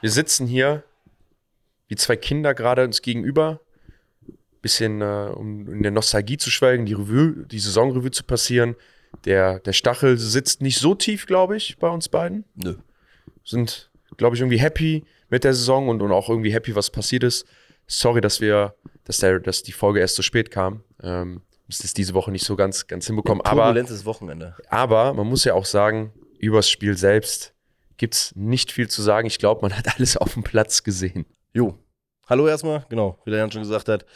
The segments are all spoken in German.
Wir sitzen hier wie zwei Kinder gerade uns gegenüber. Bisschen, äh, um in der Nostalgie zu schwelgen, die Revue, die Saisonrevue zu passieren. Der, der Stachel sitzt nicht so tief, glaube ich, bei uns beiden. Nö. Sind, glaube ich, irgendwie happy mit der Saison und, und auch irgendwie happy, was passiert ist. Sorry, dass wir, dass, der, dass die Folge erst so spät kam. Ähm, ist es diese Woche nicht so ganz, ganz hinbekommen. Aber, Turbulentes Wochenende. aber man muss ja auch sagen, übers Spiel selbst gibt es nicht viel zu sagen. Ich glaube, man hat alles auf dem Platz gesehen. Jo. Hallo erstmal, genau, wie der Jan schon gesagt hat.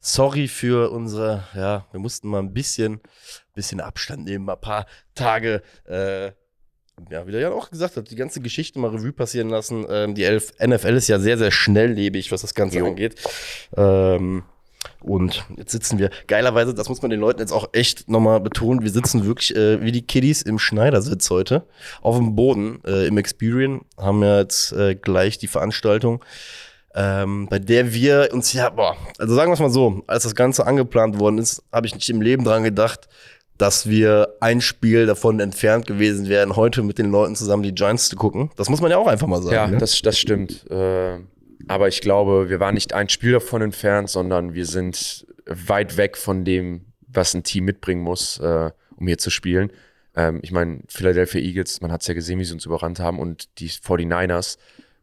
Sorry für unsere, ja, wir mussten mal ein bisschen, bisschen Abstand nehmen, mal ein paar Tage, äh, ja, wie der Jan auch gesagt hat, die ganze Geschichte mal Revue passieren lassen. Ähm, die Elf NFL ist ja sehr, sehr schnelllebig, was das Ganze Jo. angeht. Ähm, und jetzt sitzen wir, geilerweise, das muss man den Leuten jetzt auch echt nochmal betonen, wir sitzen wirklich äh, wie die Kiddies im Schneidersitz heute auf dem Boden äh, im Experian, haben ja jetzt äh, gleich die Veranstaltung, ähm, bei der wir uns ja, boah, also sagen wir es mal so, als das Ganze angeplant worden ist, habe ich nicht im Leben dran gedacht, dass wir ein Spiel davon entfernt gewesen wären, heute mit den Leuten zusammen die Giants zu gucken. Das muss man ja auch einfach mal sagen. Ja, ne? das, das stimmt. Äh, aber ich glaube, wir waren nicht ein Spiel davon entfernt, sondern wir sind weit weg von dem, was ein Team mitbringen muss, äh, um hier zu spielen. Ähm, ich meine, Philadelphia Eagles, man hat es ja gesehen, wie sie uns überrannt haben, und die 49ers,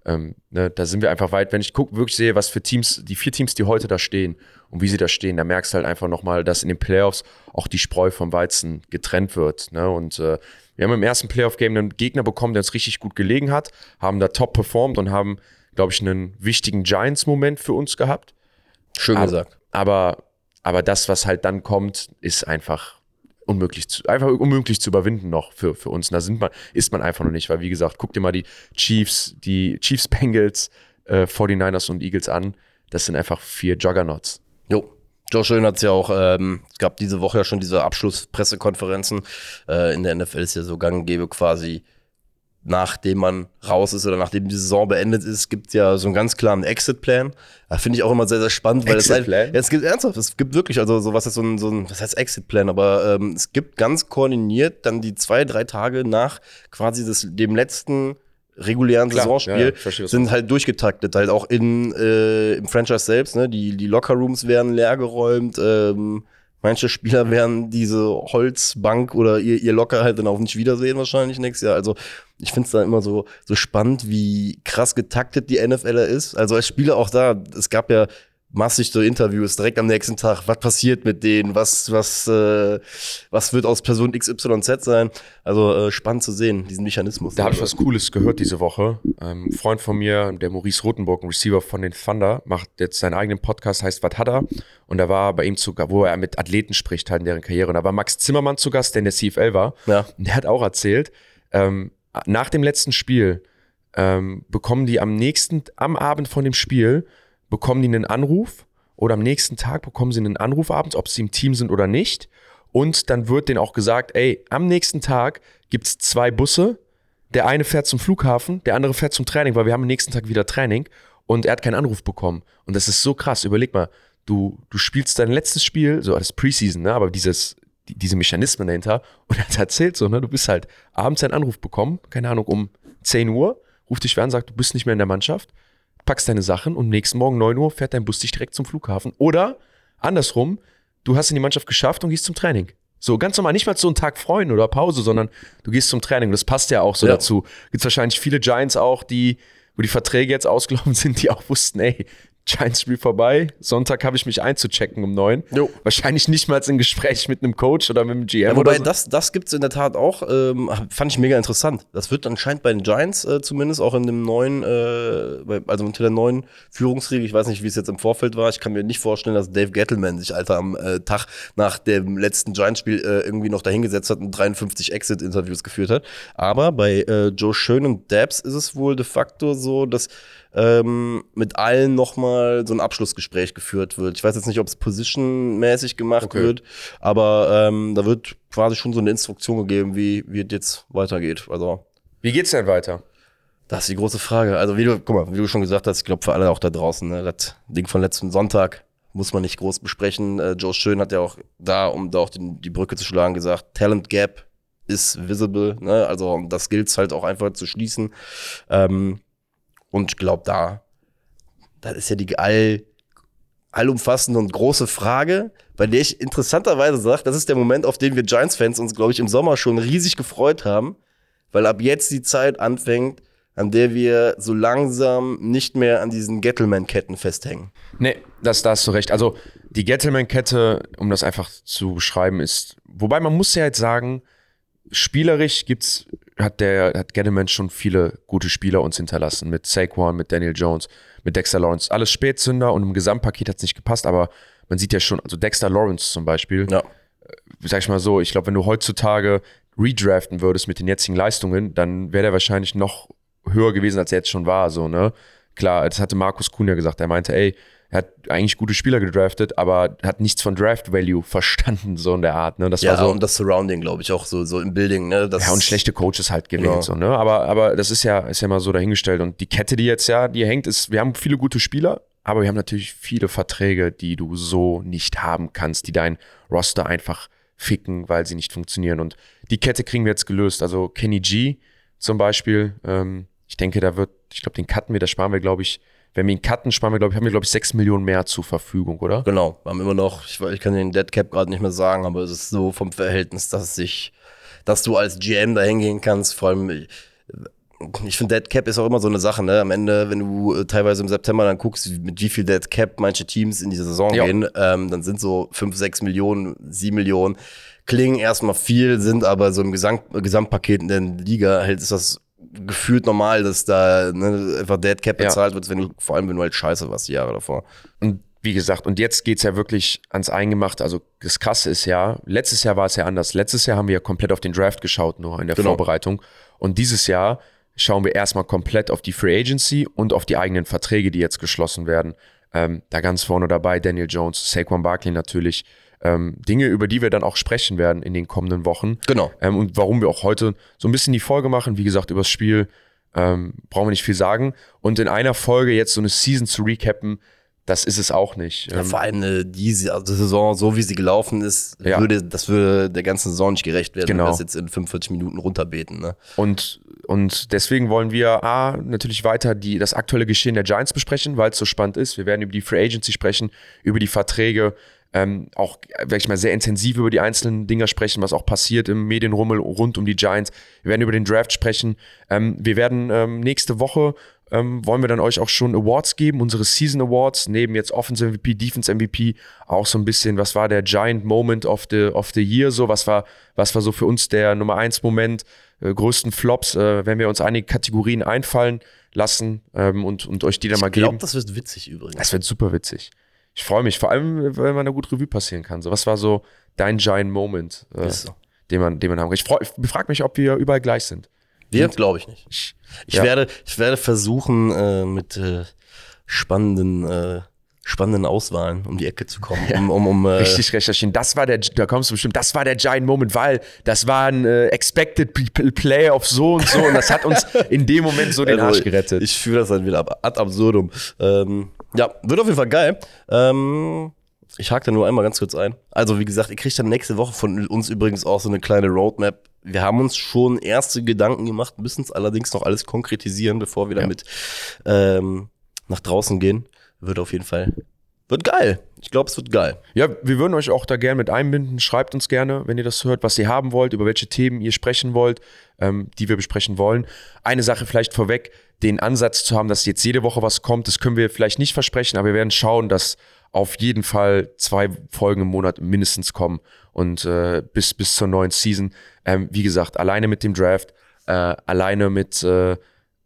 ähm, ne, da sind wir einfach weit. Wenn ich guck, wirklich sehe, was für Teams, die vier Teams, die heute da stehen und wie sie da stehen, da merkst du halt einfach nochmal, dass in den Playoffs auch die Spreu vom Weizen getrennt wird. Ne? Und äh, wir haben im ersten Playoff-Game einen Gegner bekommen, der uns richtig gut gelegen hat, haben da top performt und haben, glaube ich, einen wichtigen Giants-Moment für uns gehabt. Schön aber, gesagt. Aber, aber das, was halt dann kommt, ist einfach unmöglich zu, einfach unmöglich zu überwinden noch für, für uns. Und da sind man, ist man einfach noch nicht, weil wie gesagt, guck dir mal die Chiefs, die Chiefs Bengals, äh, 49ers und Eagles an. Das sind einfach vier Juggernauts. Jo. Joe Schön hat es ja auch, ähm, es gab diese Woche ja schon diese Abschlusspressekonferenzen. Äh, in der NFL ist ja so gang und gäbe quasi, nachdem man raus ist oder nachdem die Saison beendet ist, gibt es ja so einen ganz klaren Exit-Plan. Da finde ich auch immer sehr, sehr spannend, weil es halt, Exit-Plan? ja, es gibt ernsthaft, es gibt wirklich, also sowas ist so ein, so ein was heißt Exit-Plan, aber ähm, es gibt ganz koordiniert dann die zwei, drei Tage nach quasi das, dem letzten regulären Klar, Saisonspiel ja, was sind halt durchgetaktet, halt auch in, äh, im Franchise selbst, ne? Die, die Lockerrooms werden leergeräumt, ähm, manche Spieler werden diese Holzbank oder ihr, ihr Locker halt dann auch nicht wiedersehen wahrscheinlich nächstes Jahr. Also ich finde es da immer so, so spannend, wie krass getaktet die NFLer ist. Also als Spieler auch da, es gab ja massig so Interviews direkt am nächsten Tag. Was passiert mit denen? Was, was, äh, was wird aus Person XYZ sein? Also äh, spannend zu sehen, diesen Mechanismus. Da habe ich was Cooles gehört diese Woche. Ähm, ein Freund von mir, der Maurice Rotenburg, ein Receiver von den Thunder, macht jetzt seinen eigenen Podcast, heißt Was hat er? Und da war bei ihm zu wo er mit Athleten spricht, halt in deren Karriere. Und da war Max Zimmermann zu Gast, der in der CFL war. Ja. Und der hat auch erzählt, ähm, nach dem letzten Spiel ähm, bekommen die am nächsten, am Abend von dem Spiel, bekommen die einen Anruf oder am nächsten Tag bekommen sie einen Anruf abends, ob sie im Team sind oder nicht. Und dann wird denen auch gesagt, ey, am nächsten Tag gibt's zwei Busse. Der eine fährt zum Flughafen, der andere fährt zum Training, weil wir haben am nächsten Tag wieder Training. Und er hat keinen Anruf bekommen. Und das ist so krass. Überleg mal, du, du spielst dein letztes Spiel, so das Preseason, ne, aber dieses, die, diese Mechanismen dahinter. Und er erzählt so, ne, du bist halt abends einen Anruf bekommen, keine Ahnung, um 10 Uhr, ruft dich wer an, sagt, du bist nicht mehr in der Mannschaft, packst deine Sachen und nächsten Morgen 9 Uhr fährt dein Bus dich direkt zum Flughafen. Oder andersrum, du hast in die Mannschaft geschafft und gehst zum Training. So ganz normal, nicht mal so einen Tag freuen oder Pause, sondern du gehst zum Training. Das passt ja auch so Ja. dazu. Gibt wahrscheinlich viele Giants auch, die, wo die Verträge jetzt ausgelaufen sind, die auch wussten, ey, Giants-Spiel vorbei. Sonntag habe ich mich einzuchecken um neun. Jo. Wahrscheinlich nicht mal in Gespräch mit einem Coach oder mit einem GM Ja, oder wobei so. das, das gibt es in der Tat auch, ähm, fand ich mega interessant. Das wird anscheinend bei den Giants äh, zumindest auch in dem neuen, äh, also unter der neuen Führungsregel, ich weiß nicht, wie es jetzt im Vorfeld war, ich kann mir nicht vorstellen, dass Dave Gettleman sich, Alter, am äh, Tag nach dem letzten Giants-Spiel äh, irgendwie noch dahingesetzt hat und 53 Exit-Interviews geführt hat. Aber bei äh, Joe Schön und Dabs ist es wohl de facto so, dass ähm, mit allen nochmal so ein Abschlussgespräch geführt wird. Ich weiß jetzt nicht, ob es positionmäßig gemacht Okay. wird, aber ähm, da wird quasi schon so eine Instruktion gegeben, wie, wie es jetzt weitergeht. Also, Wie geht's denn weiter? das ist die große Frage. Also, wie du, guck mal, wie du schon gesagt hast, ich glaube für alle auch da draußen, ne, das Ding von letzten Sonntag muss man nicht groß besprechen. Äh, Joe Schön hat ja auch da, um da auch den, die Brücke zu schlagen, gesagt, Talent Gap ist visible, ne? Also das gilt halt auch einfach zu schließen. Ähm, Und ich glaube, da, das ist ja die all, allumfassende und große Frage, bei der ich interessanterweise sage, das ist der Moment, auf den wir Giants-Fans uns, glaube ich, im Sommer schon riesig gefreut haben, weil ab jetzt die Zeit anfängt, an der wir so langsam nicht mehr an diesen Gettleman-Ketten festhängen. Nee, das, da hast du recht. Also die Gettleman-Kette, um das einfach zu beschreiben, ist, wobei man muss ja jetzt sagen, spielerisch gibt's, hat der, hat Gettleman schon viele gute Spieler uns hinterlassen. Mit Saquon, mit Daniel Jones, mit Dexter Lawrence. Alles Spätzünder und im Gesamtpaket hat's nicht gepasst, aber man sieht ja schon, also Dexter Lawrence zum Beispiel, Ja. sag ich mal so, ich glaube, wenn du heutzutage redraften würdest mit den jetzigen Leistungen, dann wäre der wahrscheinlich noch höher gewesen, als er jetzt schon war. So, ne? Klar, das hatte Markus Kuhn ja gesagt. Er meinte, ey, er hat eigentlich gute Spieler gedraftet, aber hat nichts von Draft Value verstanden, so in der Art. Ne? Das Ja, war so. und das Surrounding, glaube ich, auch so, so im Building, ne? Das Ja, und schlechte Coaches halt gewählt, Genau. so, ne? Aber, aber das ist ja, ist ja mal so dahingestellt. Und die Kette, die jetzt ja, die hängt, ist, wir haben viele gute Spieler, aber wir haben natürlich viele Verträge, die du so nicht haben kannst, die dein Roster einfach ficken, weil sie nicht funktionieren. Und die Kette kriegen wir jetzt gelöst. Also Kenny G zum Beispiel, ähm, ich denke, da wird, ich glaube, den cutten wir, da sparen wir, glaube ich, wenn wir ihn cutten, sparen wir, glaube ich, haben wir, glaube ich, 6 Millionen mehr zur Verfügung, oder? Genau, wir haben immer noch, ich, ich kann den Dead Cap gerade nicht mehr sagen, aber es ist so vom Verhältnis, dass sich, dass du als GM da hingehen kannst, vor allem, ich, finde Dead Cap ist auch immer so eine Sache, ne? Am Ende, wenn du äh, teilweise im September dann guckst, mit wie viel Dead Cap manche Teams in die Saison Ja. gehen, ähm, dann sind so 5, 6 Millionen, 7 Millionen, klingen erstmal viel, sind aber so im Gesamt, Gesamtpaket in der Liga halt ist das gefühlt normal, dass da ne, einfach Dead Cap Ja. bezahlt wird, wenn du, vor allem wenn du halt scheiße warst die Jahre davor. Und wie gesagt, und jetzt geht's ja wirklich ans Eingemachte. Also das Krasse ist ja, letztes Jahr war es ja anders. Letztes Jahr haben wir ja komplett auf den Draft geschaut, nur in der Genau. Vorbereitung. Und dieses Jahr schauen wir erstmal komplett auf die Free Agency und auf die eigenen Verträge, die jetzt geschlossen werden. Ähm, da ganz vorne dabei Daniel Jones, Saquon Barkley natürlich. Ähm, Dinge, über die wir dann auch sprechen werden in den kommenden Wochen. Genau. Ähm, und warum wir auch heute so ein bisschen die Folge machen, wie gesagt, übers Spiel, ähm, brauchen wir nicht viel sagen. Und in einer Folge jetzt so eine Season zu recappen, das ist es auch nicht. Ja, Ähm, vor allem äh, diese also Saison, so wie sie gelaufen ist, Ja. würde, das würde der ganzen Saison nicht gerecht werden, Genau. wenn wir das jetzt in 45 Minuten runterbeten. Ne? Und, und deswegen wollen wir A, natürlich weiter die, das aktuelle Geschehen der Giants besprechen, weil es so spannend ist. Wir werden über die Free Agency sprechen, über die Verträge, ähm, auch, werde ich mal, sehr intensiv über die einzelnen Dinger sprechen, was auch passiert im Medienrummel rund um die Giants. Wir werden über den Draft sprechen. Ähm, wir werden ähm, nächste Woche ähm, wollen wir dann euch auch schon Awards geben, unsere Season Awards, neben jetzt Offense MVP, Defense MVP, auch so ein bisschen, was war der Giant Moment of the, of the Year, so, was war, was war so für uns der Nummer eins Moment, äh, größten Flops, äh, wenn wir uns einige Kategorien einfallen lassen ähm, und, und euch die dann mal Ich glaube, geben. das wird witzig übrigens. Das wird super witzig. Ich freue mich, vor allem, weil man da gut Revue passieren kann. So, was war so dein Giant Moment, äh, so. den man, den man haben kann? Ich, freu, ich frage mich, ob wir überall gleich sind. Wir glaube ich nicht. Ich, Ich, Ja. werde, ich werde versuchen, äh, mit äh, spannenden, äh, spannenden Auswahlen um die Ecke zu kommen. Um, um, um, äh, Richtig recherchieren. Das war der, da kommst du bestimmt, das war der Giant Moment, weil das war ein äh, Expected Play auf so und so und das hat uns in dem Moment so den Also, Arsch gerettet. Ich fühle das dann wieder ab, ad absurdum. Ähm, ja, wird auf jeden Fall geil. Ähm, ich hake da nur einmal ganz kurz ein. Also, wie gesagt, ihr kriegt dann nächste Woche von uns übrigens auch so eine kleine Roadmap. Wir haben uns schon erste Gedanken gemacht, müssen es allerdings noch alles konkretisieren, bevor wir Ja. damit ähm, nach draußen gehen. Wird auf jeden Fall. Wird geil. Ich glaube, es wird geil. Ja, wir würden euch auch da gerne mit einbinden. Schreibt uns gerne, wenn ihr das hört, was ihr haben wollt, über welche Themen ihr sprechen wollt, ähm, die wir besprechen wollen. Eine Sache vielleicht vorweg, den Ansatz zu haben, dass jetzt jede Woche was kommt, das können wir vielleicht nicht versprechen, aber wir werden schauen, dass auf jeden Fall zwei Folgen im Monat mindestens kommen und äh, bis, bis zur neuen Season. Ähm, wie gesagt, alleine mit dem Draft, äh, alleine mit äh,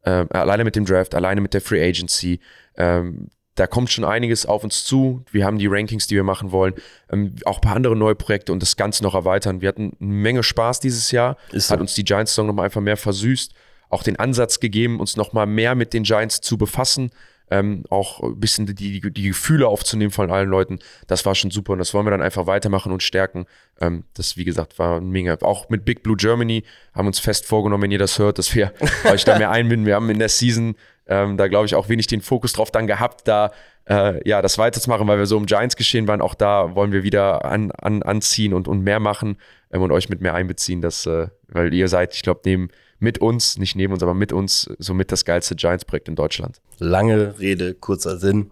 äh, alleine mit dem Draft, alleine mit der Free Agency. Ähm, da kommt schon einiges auf uns zu. Wir haben die Rankings, die wir machen wollen, ähm, auch ein paar andere neue Projekte und das Ganze noch erweitern. Wir hatten eine Menge Spaß dieses Jahr. So. Hat uns die Giants-Saison nochmal einfach mehr versüßt. Auch den Ansatz gegeben, uns nochmal mehr mit den Giants zu befassen. Ähm, auch ein bisschen die, die, die Gefühle aufzunehmen von allen Leuten. Das war schon super und das wollen wir dann einfach weitermachen und stärken. Ähm, das, wie gesagt, war mega. Auch mit Big Blue Germany haben uns fest vorgenommen, wenn ihr das hört, dass wir euch da mehr einbinden. Wir haben in der Season ähm, da, glaube ich, auch wenig den Fokus drauf dann gehabt, da äh, ja, das weiterzumachen, weil wir so im Giants geschehen waren. Auch da wollen wir wieder an, an, anziehen und, und mehr machen ähm, und euch mit mehr einbeziehen, dass, äh, weil ihr seid, ich glaube, neben mit uns, nicht neben uns, aber mit uns, somit das geilste Giants-Projekt in Deutschland. Lange Rede, kurzer Sinn.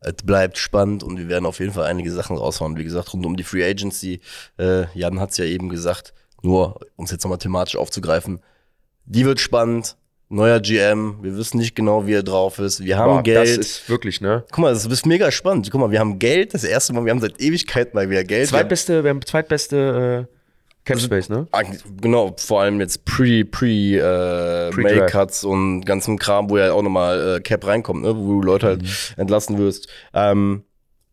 Es bleibt spannend und wir werden auf jeden Fall einige Sachen raushauen. Wie gesagt, rund um die Free Agency. Äh, Jan hat es ja eben gesagt, nur um es jetzt nochmal thematisch aufzugreifen. Die wird spannend. Neuer GM, wir wissen nicht genau, wie er drauf ist. Wir haben Boah, Geld. Das ist wirklich, ne? Guck mal, das ist mega spannend. Guck mal, wir haben Geld, das erste Mal, wir haben seit Ewigkeit mal wieder Geld. Zweitbeste, wir haben zweitbeste äh, Cap Space, ne? Genau, vor allem jetzt pre, pre, äh, Pre-Draft. Make-Cuts und ganzen Kram, wo ja auch nochmal äh, Cap reinkommt, ne? wo du Leute halt entlassen wirst. Ähm,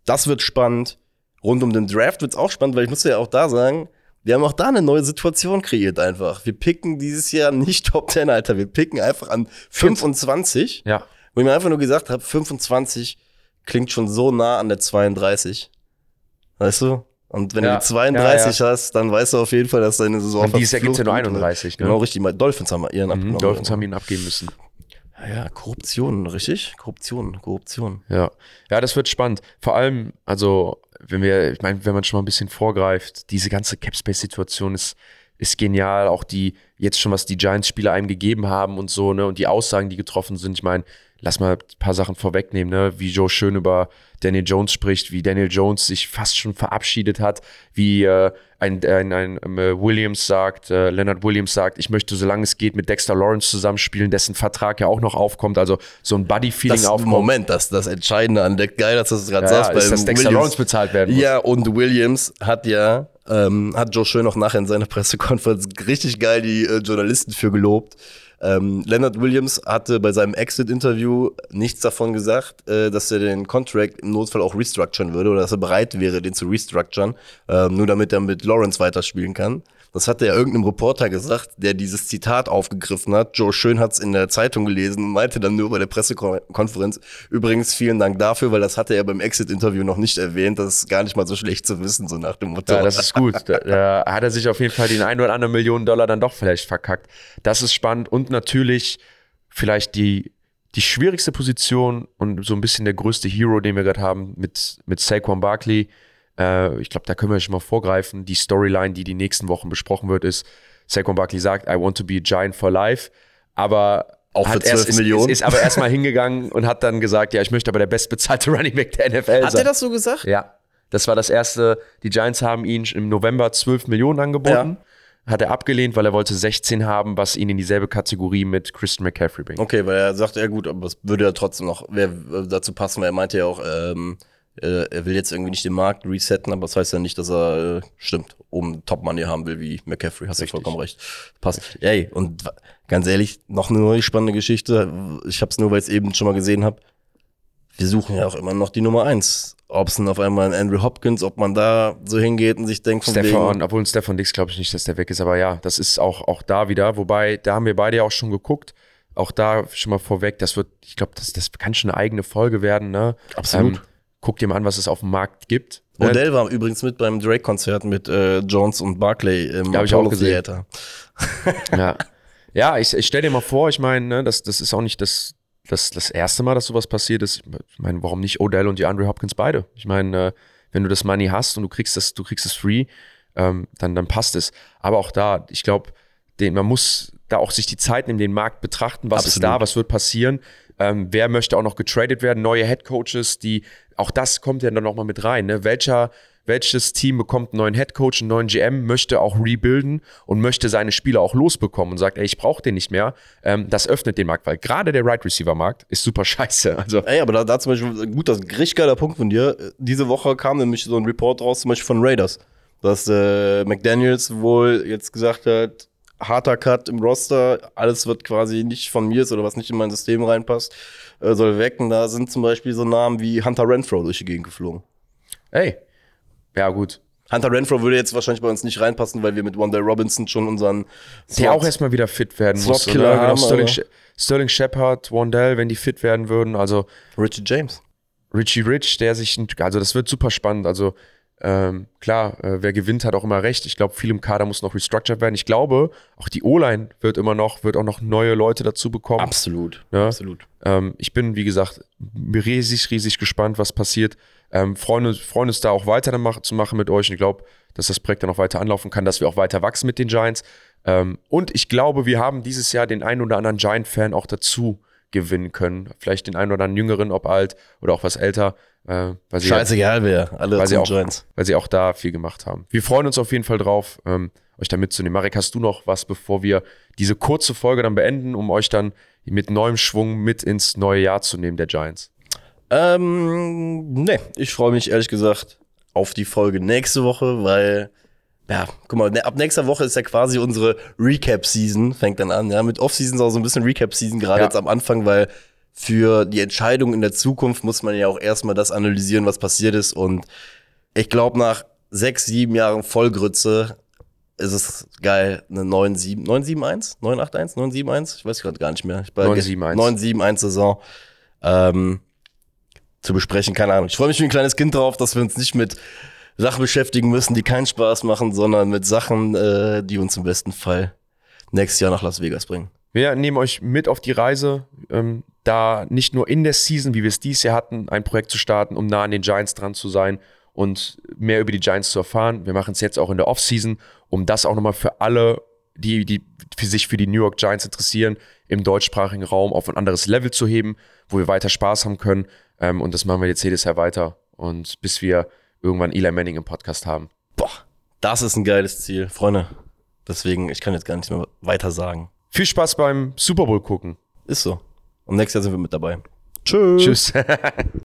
das wird spannend. Rund um den Draft wird's auch spannend, weil ich muss ja auch da sagen, wir haben auch da eine neue Situation kreiert einfach. Wir picken dieses Jahr nicht Top 10, Alter. Wir picken einfach an 25. Ja. Wo ich mir einfach nur gesagt habe, 25 klingt schon so nah an der 32. Weißt du? Und wenn Ja, du die 32 ja, hast, dann weißt du auf jeden Fall, dass deine Saison Und dieses Jahr gibt's ja nur verflucht gut wird. 31, ne? Genau, richtig. Dolphins haben ihren Mhm, abgenommen. Dolphins haben ihn abgeben müssen. ja, ja, Korruption, richtig? Korruption, Korruption. Ja. Ja, das wird spannend. Vor allem, also, wenn wir, ich meine, wenn man schon mal ein bisschen vorgreift, diese ganze Capspace-Situation ist, ist genial. Auch die, jetzt schon, was die Giants-Spieler einem gegeben haben und so, ne, und die Aussagen, die getroffen sind. Ich meine, lass mal ein paar Sachen vorwegnehmen, ne, wie Joe schön über Daniel Jones spricht, wie Daniel Jones sich fast schon verabschiedet hat, wie äh, ein, ein, ein äh, Williams sagt, äh, Leonard Williams sagt, ich möchte, solange es geht, mit Dexter Lawrence zusammenspielen, dessen Vertrag ja auch noch aufkommt. Also so ein Buddy-Feeling Das aufkommt. Moment, das, das Entscheidende an der geil, dass du es gerade Ja, sagst, ist, dass Dexter Lawrence bezahlt werden muss. Ja, und Williams hat ja, ähm, hat Joe Schön auch nachher in seiner Pressekonferenz richtig geil die äh, Journalisten für gelobt. Ähm, Leonard Williams hatte bei seinem Exit-Interview nichts davon gesagt, äh, dass er den Contract im Notfall auch restructuren würde oder dass er bereit wäre, den zu restructuren, ähm, nur damit er mit Lawrence weiterspielen kann. Das hat er irgendeinem Reporter gesagt, der dieses Zitat aufgegriffen hat. Joe Schön hat es in der Zeitung gelesen und meinte dann nur bei der Pressekonferenz, übrigens vielen Dank dafür, weil das hatte er beim Exit-Interview noch nicht erwähnt. Das ist gar nicht mal so schlecht zu wissen, so nach dem Motto. Ja, das ist gut. Da, da hat er sich auf jeden Fall den ein oder anderen Millionen Dollar dann doch vielleicht verkackt. Das ist spannend und natürlich vielleicht die, die schwierigste Position und so ein bisschen der größte Hero, den wir gerade haben mit, mit Saquon Barkley. Äh, ich glaube, da können wir schon mal vorgreifen. Die Storyline, die die nächsten Wochen besprochen wird, ist, Saquon Barkley sagt, I want to be a Giant for life. Aber Auch für hat erst- 12 ist, Millionen? Ist, ist aber erstmal hingegangen und hat dann gesagt, ja, ich möchte aber der bestbezahlte Running Back der NFL Hat sein. er das so gesagt? Ja, das war das erste. Die Giants haben ihn im November 12 Millionen angeboten. Hat er abgelehnt, weil er wollte 16 haben, was ihn in dieselbe Kategorie mit Christian McCaffrey bringt. Okay, weil er sagte, ja gut, aber es würde ja trotzdem noch wer, äh, dazu passen, weil er meinte ja auch, ähm, äh, er will jetzt irgendwie nicht den Markt resetten, aber das heißt ja nicht, dass er, äh, stimmt, oben Top Money haben will wie McCaffrey, hast du Richtig. vollkommen recht. Passt. Ey, und ganz ehrlich, noch eine neue spannende Geschichte. Ich habe es nur, weil ich es eben schon mal gesehen habe. Wir suchen ja auch immer noch die Nummer eins. Ob es denn auf einmal ein Andrew Hopkins, ob man da so hingeht und sich denkt, von Stefan, wegen, obwohl Stefan Dix glaube ich nicht, dass der weg ist, aber ja, das ist auch, auch da wieder. Wobei, da haben wir beide ja auch schon geguckt. Auch da schon mal vorweg, das wird, ich glaube, das, das kann schon eine eigene Folge werden, ne? Absolut. Ähm, guck dir mal an, was es auf dem Markt gibt. Ne? Odell war übrigens mit beim Drake-Konzert mit äh, Jones und Barclay im Ja, hab ich auch Apollo gesehen. Theater. Ja, ja ich, ich stell dir mal vor, ich meine, ne, das, das ist auch nicht das, das, das erste Mal, dass sowas passiert ist. Ich meine, warum nicht Odell und die Andre Hopkins beide? Ich meine, äh, wenn du das Money hast und du kriegst das, du kriegst es free, ähm, dann, dann passt es. Aber auch da, ich glaube, man muss da auch sich die Zeit nehmen, den Markt betrachten, was ist Absolut. da, was wird passieren, ähm, wer möchte auch noch getradet werden, neue Headcoaches, die, auch das kommt ja dann nochmal mit rein, ne? welcher, welches Team bekommt einen neuen Headcoach, einen neuen GM, möchte auch rebuilden und möchte seine Spieler auch losbekommen und sagt, ey, ich brauche den nicht mehr, ähm, das öffnet den Markt, weil gerade der Right Receiver Markt ist super scheiße, also Ey, aber da, da zum Beispiel, gut, das ist ein richtig geiler Punkt von dir. Diese Woche kam nämlich so ein Report raus, zum Beispiel von Raiders, dass äh, McDaniels wohl jetzt gesagt hat, harter Cut im Roster, alles wird quasi nicht von mir ist oder was nicht in mein System reinpasst, äh, soll weg. Und da sind zum Beispiel so Namen wie Hunter Renfro durch die Gegend geflogen. ey, ja gut, Hunter Renfro würde jetzt wahrscheinlich bei uns nicht reinpassen, weil wir mit Wanda Robinson schon unseren der Slot- auch erstmal wieder fit werden muss. Oder? Genau, haben, Sterling, Sterling Shepard, Wandell, wenn die fit werden würden, also Richard James. Richie Rich, der sich, also das wird super spannend. Also ähm, klar, äh, wer gewinnt, hat auch immer recht. Ich glaube, viel im Kader muss noch restructured werden. Ich glaube, auch die O-Line wird immer noch, wird auch noch neue Leute dazu bekommen. Absolut. Ja. Absolut. Ähm, ich bin, wie gesagt, riesig, riesig gespannt, was passiert. Ähm, freuen, uns, freuen uns da auch weiter zu machen mit euch. Und ich glaube, dass das Projekt dann auch weiter anlaufen kann, dass wir auch weiter wachsen mit den Giants. Ähm, und ich glaube, wir haben dieses Jahr den einen oder anderen Giant-Fan auch dazu gewinnen können. Vielleicht den einen oder anderen Jüngeren, ob alt oder auch was älter. Äh, weil sie Scheißegal wer. Alle weil sie, auch, Giants. weil sie auch da viel gemacht haben. Wir freuen uns auf jeden Fall drauf, ähm, euch da mitzunehmen. Marek, hast du noch was, bevor wir diese kurze Folge dann beenden, um euch dann mit neuem Schwung mit ins neue Jahr zu nehmen, der Giants? Ähm, ne, ich freue mich ehrlich gesagt auf die Folge nächste Woche, weil, ja, guck mal, ne, ab nächster Woche ist ja quasi unsere Recap-Season, fängt dann an, ja, mit Off-Season ist auch so ein bisschen Recap-Season, gerade Ja. jetzt am Anfang, weil für die Entscheidung in der Zukunft muss man ja auch erstmal das analysieren, was passiert ist und ich glaube, nach sechs, sieben Jahren Vollgrütze ist es geil, eine 9-7, 9-7-1? 9-8-1? 9-7-1? Ich weiß gerade gar nicht mehr. Ich war- 9-7-1. 9-7-1 Saison. Ähm, zu besprechen, keine Ahnung. Ich freue mich wie ein kleines Kind drauf, dass wir uns nicht mit Sachen beschäftigen müssen, die keinen Spaß machen, sondern mit Sachen, äh, die uns im besten Fall nächstes Jahr nach Las Vegas bringen. Wir nehmen euch mit auf die Reise, ähm, da nicht nur in der Season, wie wir es dieses Jahr hatten, ein Projekt zu starten, um nah an den Giants dran zu sein und mehr über die Giants zu erfahren. Wir machen es jetzt auch in der Offseason, um das auch nochmal für alle, die, die für sich für die New York Giants interessieren, im deutschsprachigen Raum auf ein anderes Level zu heben, wo wir weiter Spaß haben können. Ähm, und das machen wir jetzt jedes Jahr weiter. Und bis wir irgendwann Eli Manning im Podcast haben. Boah, das ist ein geiles Ziel, Freunde. Deswegen, ich kann jetzt gar nichts mehr weiter sagen. Viel Spaß beim Super Bowl gucken. Ist so. Und nächstes Jahr sind wir mit dabei. Tschüss. Tschüss.